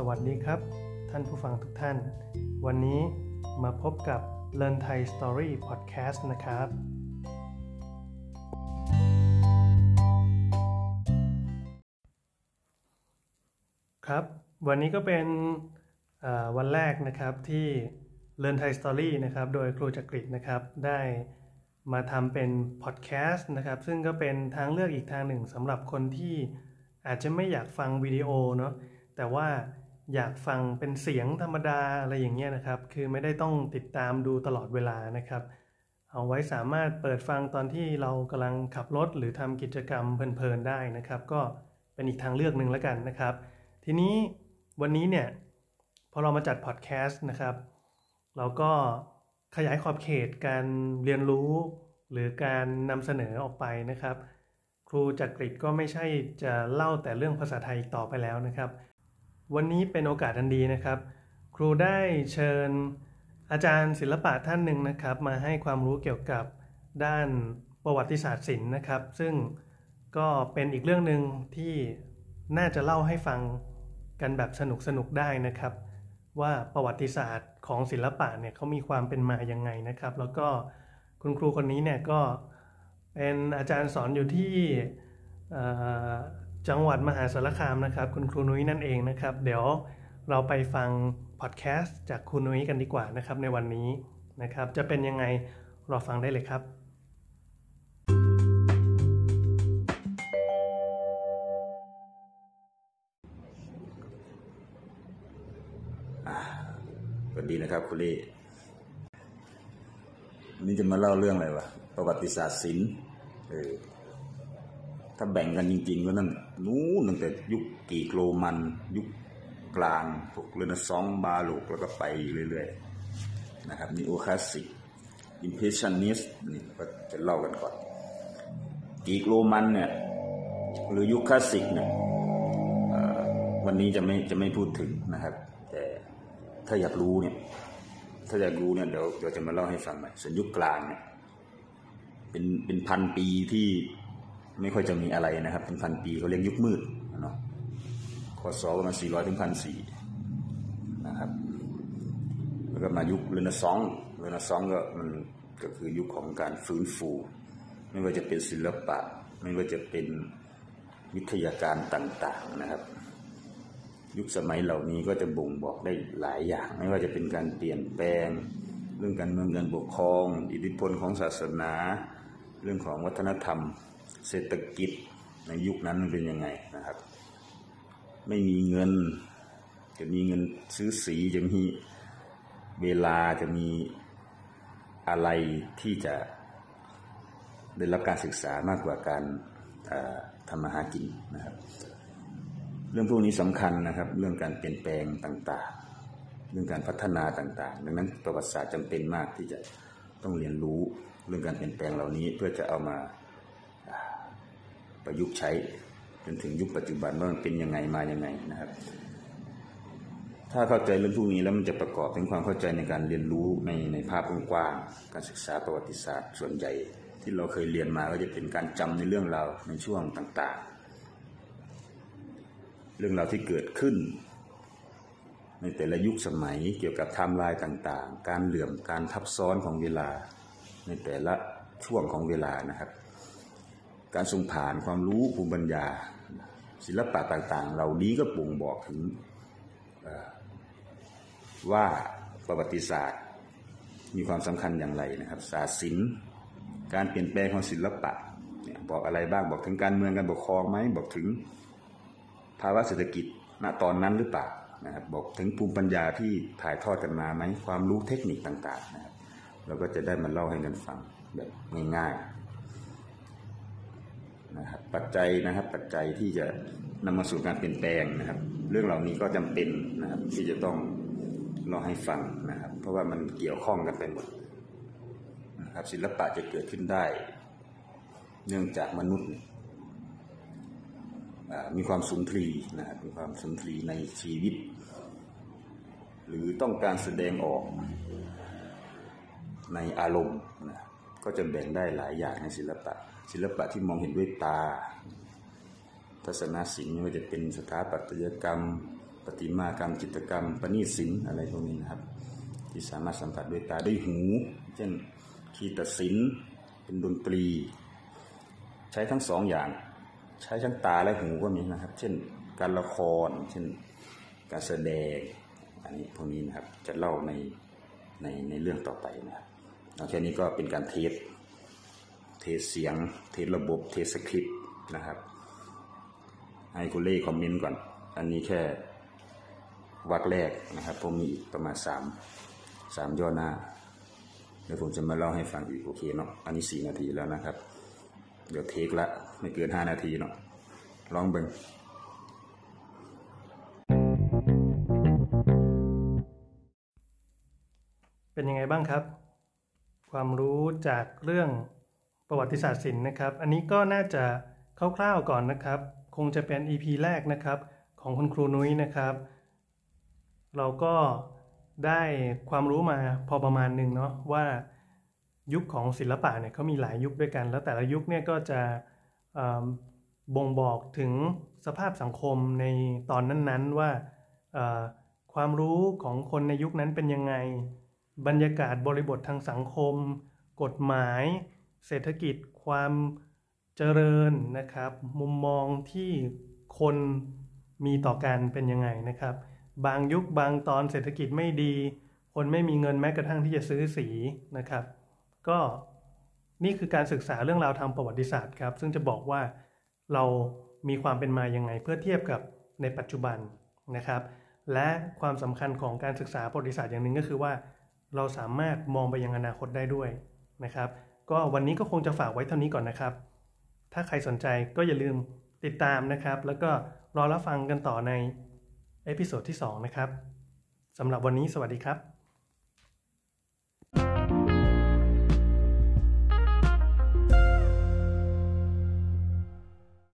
สวัสดีครับ ท่านผู้ฟังทุกท่าน วันนี้มาพบกับ Learn Thai Story Podcast นะครับ ครับ วันนี้ก็เป็นวันแรกนะครับที่ Learn Thai Story นะครับ โดยครูจักริดนะครับ ได้มาทำเป็นพอดแคสต์นะครับ ซึ่งก็เป็นทางเลือกอีกทางหนึ่งสำหรับคนที่อาจจะไม่อยากฟังวิดีโอเนาะแต่ว่า อยากฟังเป็นเสียงธรรมดาอะไรอย่างเงี้ยนะครับ คือไม่ได้ต้องติดตามดูตลอดเวลานะครับ เอาไว้สามารถเปิดฟังตอนที่เรากำลังขับรถหรือทำกิจกรรมเพลินๆได้นะครับ ก็เป็นอีกทางเลือกหนึ่งแล้วกันนะครับ ทีนี้วันนี้เนี่ยพอเรามาจัดพอดแคสต์นะครับ เราก็ขยายขอบเขตการเรียนรู้ หรือการนำเสนอออกไปนะครับ ครูจักริดก็ไม่ใช่จะเล่าแต่เรื่องภาษาไทยต่อไปแล้วนะครับ วันนี้เป็นโอกาสอันดีนะครับ ครูได้เชิญอาจารย์ศิลปะท่านหนึ่งนะครับ มาให้ความรู้เกี่ยวกับด้านประวัติศาสตร์ศิลป์นะครับ ซึ่งก็เป็นอีกเรื่องหนึ่งที่น่าจะเล่าให้ฟังกันแบบสนุกสนุกได้นะครับ ว่าประวัติศาสตร์ของศิลปะเนี่ยเขามีความเป็นมาอย่างไงนะครับ แล้วก็คุณครูคนนี้เนี่ยก็เป็นอาจารย์สอนอยู่ที่ จังหวัดมหาสารคามนะครับ คุณครูนุ้ยนั่นเองนะครับ เดี๋ยวเราไปฟังพอดแคสต์จากครูนุ้ยกันดีกว่านะครับ ในวันนี้นะครับ จะเป็นยังไงรอฟังได้เลยครับ สวัสดีนะครับคุณลี่นี่จะมาเล่าเรื่องอะไรวะ ประวัติศาสตร์ศิลป์เออถ้าแบ่งกันจริงๆก็นั่น นู้นตั้งแต่ยุคกรีกโรมัน ยุคกลางพวกเรเนซองส์ บาโรกแล้วก็ไปเรื่อยๆนะครับนีโอคลาสสิก Impressionist นี่ก็จะเล่ากันก่อนกรีกโรมันเนี่ยหรือยุคคลาสสิกเนี่ยวันนี้จะไม่จะไม่พูดถึงนะครับ แต่ถ้าอยากรู้เนี่ยถ้าอยากรู้เนี่ยเดี๋ยวเดี๋ยวจะมาเล่าให้ฟังใหม่ส่วนยุคกลางเนี่ยเป็นเป็นพันปีที่ ไม่ค่อยจะมีอะไรนะครับ เป็นพันปีเขาเรียกยุคมืดเนาะคศประมาณสี่ร้อยถึงพันสี่นะครับ แล้วก็มายุคเรเนซองส์เรเนซองส์ก็มันก็คือยุคของการฟื้นฟู ไม่ว่าจะเป็นศิลปะ ไม่ว่าจะเป็นวิทยาการต่างๆนะครับ ยุคสมัยเหล่านี้ก็จะบ่งบอกได้หลายอย่าง ไม่ว่าจะเป็นการเปลี่ยนแปลง เรื่องการเมืองการปกครอง อิทธิพลของศาสนา เรื่องของวัฒนธรรม เศรษฐกิจในยุคนั้นเป็นยังไงนะครับ ไม่มีเงิน จะมีเงินซื้อสีจะมีเวลาจะมีอะไรที่จะได้รับการศึกษามากกว่าการทำมาหากินนะครับ เรื่องพวกนี้สำคัญนะครับ เรื่องการเปลี่ยนแปลงต่างๆ เรื่องการพัฒนาต่างๆ ดังนั้นประวัติศาสตร์จำเป็นมากที่จะต้องเรียนรู้เรื่องการเปลี่ยนแปลงเหล่านี้เพื่อจะเอามา ประยุกต์ใช้จนถึงยุคปัจจุบันว่ามันเป็นยังไงมายังไงนะครับ ถ้าเข้าใจเรื่องพวกนี้แล้วมันจะประกอบเป็นความเข้าใจในการเรียนรู้ในในภาพกว้างการศึกษาประวัติศาสตร์ส่วนใหญ่ ที่เราเคยเรียนมาก็จะเป็นการจำในเรื่องราวในช่วงต่าง ๆ เรื่องราวที่เกิดขึ้นในแต่ละยุคสมัยเกี่ยวกับไทม์ไลน์ต่างๆ การเหลื่อมการทับซ้อนของเวลาในแต่ละช่วงของเวลานะครับ การส่งผ่านความรู้ภูมิปัญญา ศิลปะต่างๆ เหล่านี้ก็บ่งบอกถึงว่าประวัติศาสตร์มีความสำคัญอย่างไรนะครับ ศาสตร์ศิลป์การเปลี่ยนแปลงของศิลปะเนี่ยบอกอะไรบ้างบอกถึงการเมืองการปกครองไหมบอกถึงภาวะเศรษฐกิจณตอนนั้นหรือเปล่านะครับบอกถึงภูมิปัญญาที่ถ่ายทอดกันมาไหมความรู้เทคนิคต่างๆนะครับเราก็จะได้มาเล่าให้กันฟังแบบง่ายๆ นะครับปัจจัยนะครับ ปัจจัยที่จะนำมาสู่การเปลี่ยนแปลงนะครับ เรื่องเหล่านี้ก็จำเป็นนะครับ ที่จะต้องเล่าให้ฟังนะครับ เพราะว่ามันเกี่ยวข้องกันไปหมดนะครับ ศิลปะจะเกิดขึ้นได้ เนื่องจากมนุษย์มีความสุนทรีนะครับมีความสุนทรีในชีวิต หรือต้องการแสดงออกในอารมณ์นะก็จะแบ่งได้หลายอย่างในศิลปะ ศิลปะที่มองเห็นด้วยตา ทัศนศิลป์ไม่ว่าจะเป็นสถาปัตยกรรมประติมากรรม จิตรกรรม ประณีตศิลป์อะไรพวกนี้นะครับ ที่สามารถสัมผัสด้วยตาด้วยหู เช่นคีตศิลป์เป็นดนตรี ใช้ทั้งสองอย่าง ใช้ทั้งตาและหูก็มีนะครับ เช่น การละคร เช่น การแสดง อันนี้พวกนี้นะครับจะเล่าในในในเรื่องต่อไปนะครับเอาแค่นี้ก็เป็นการเทส สเสียง เทสระบบ เทสสคริปต์นะครับ ให้คุณเล่คอมเมนต์ก่อน อันนี้แค่วักแรกนะครับผมมีอีกประมาณสามสามย่อหน้าเดี๋ยวผมจะมาเล่าให้ฟังอีกโอเคเนาะอันนี้สี่นาทีแล้วนะครับ เดี๋ยวเทคละไม่เกินห้านาทีเนาะลองเบิ่งเป็นยังไงบ้างครับ ความรู้จากเรื่อง ประวัติศาสตร์ศิลป์นะครับ อันนี้ก็น่าจะคร่าวๆก่อนนะครับ คงจะเป็น EP แรกนะครับ ของคุณครูนุ้ยนะครับ เราก็ได้ความรู้มาพอประมาณหนึ่งเนาะว่ายุคของศิลปะเนี่ยเขามีหลายยุคด้วยกัน แล้วแต่ละยุคเนี่ยก็จะบ่งบอกถึงสภาพสังคมในตอนนั้นๆ ว่าความรู้ของคนในยุคนั้นเป็นยังไง บรรยากาศบริบททางสังคม กฎหมาย เศรษฐกิจความเจริญนะครับ มุมมองที่คนมีต่อกันเป็นยังไงนะครับ บางยุคบางตอนเศรษฐกิจไม่ดี คนไม่มีเงินแม้กระทั่งที่จะซื้อสีนะครับ ก็นี่คือการศึกษาเรื่องราวทางประวัติศาสตร์ครับ ซึ่งจะบอกว่าเรามีความเป็นมายังไง เพื่อเทียบกับในปัจจุบันนะครับ และความสำคัญของการศึกษาประวัติศาสตร์อย่างหนึ่งก็คือว่า เราสามารถมองไปยังอนาคตได้ด้วยนะครับ ก็วันนี้ก็คงจะฝากไว้เท่านี้ก่อนนะครับ ถ้าใครสนใจก็อย่าลืมติดตามนะครับ แล้วก็รอรับฟังกันต่อใน episode ที่ 2 นะครับสำหรับวันนี้สวัสดีครับ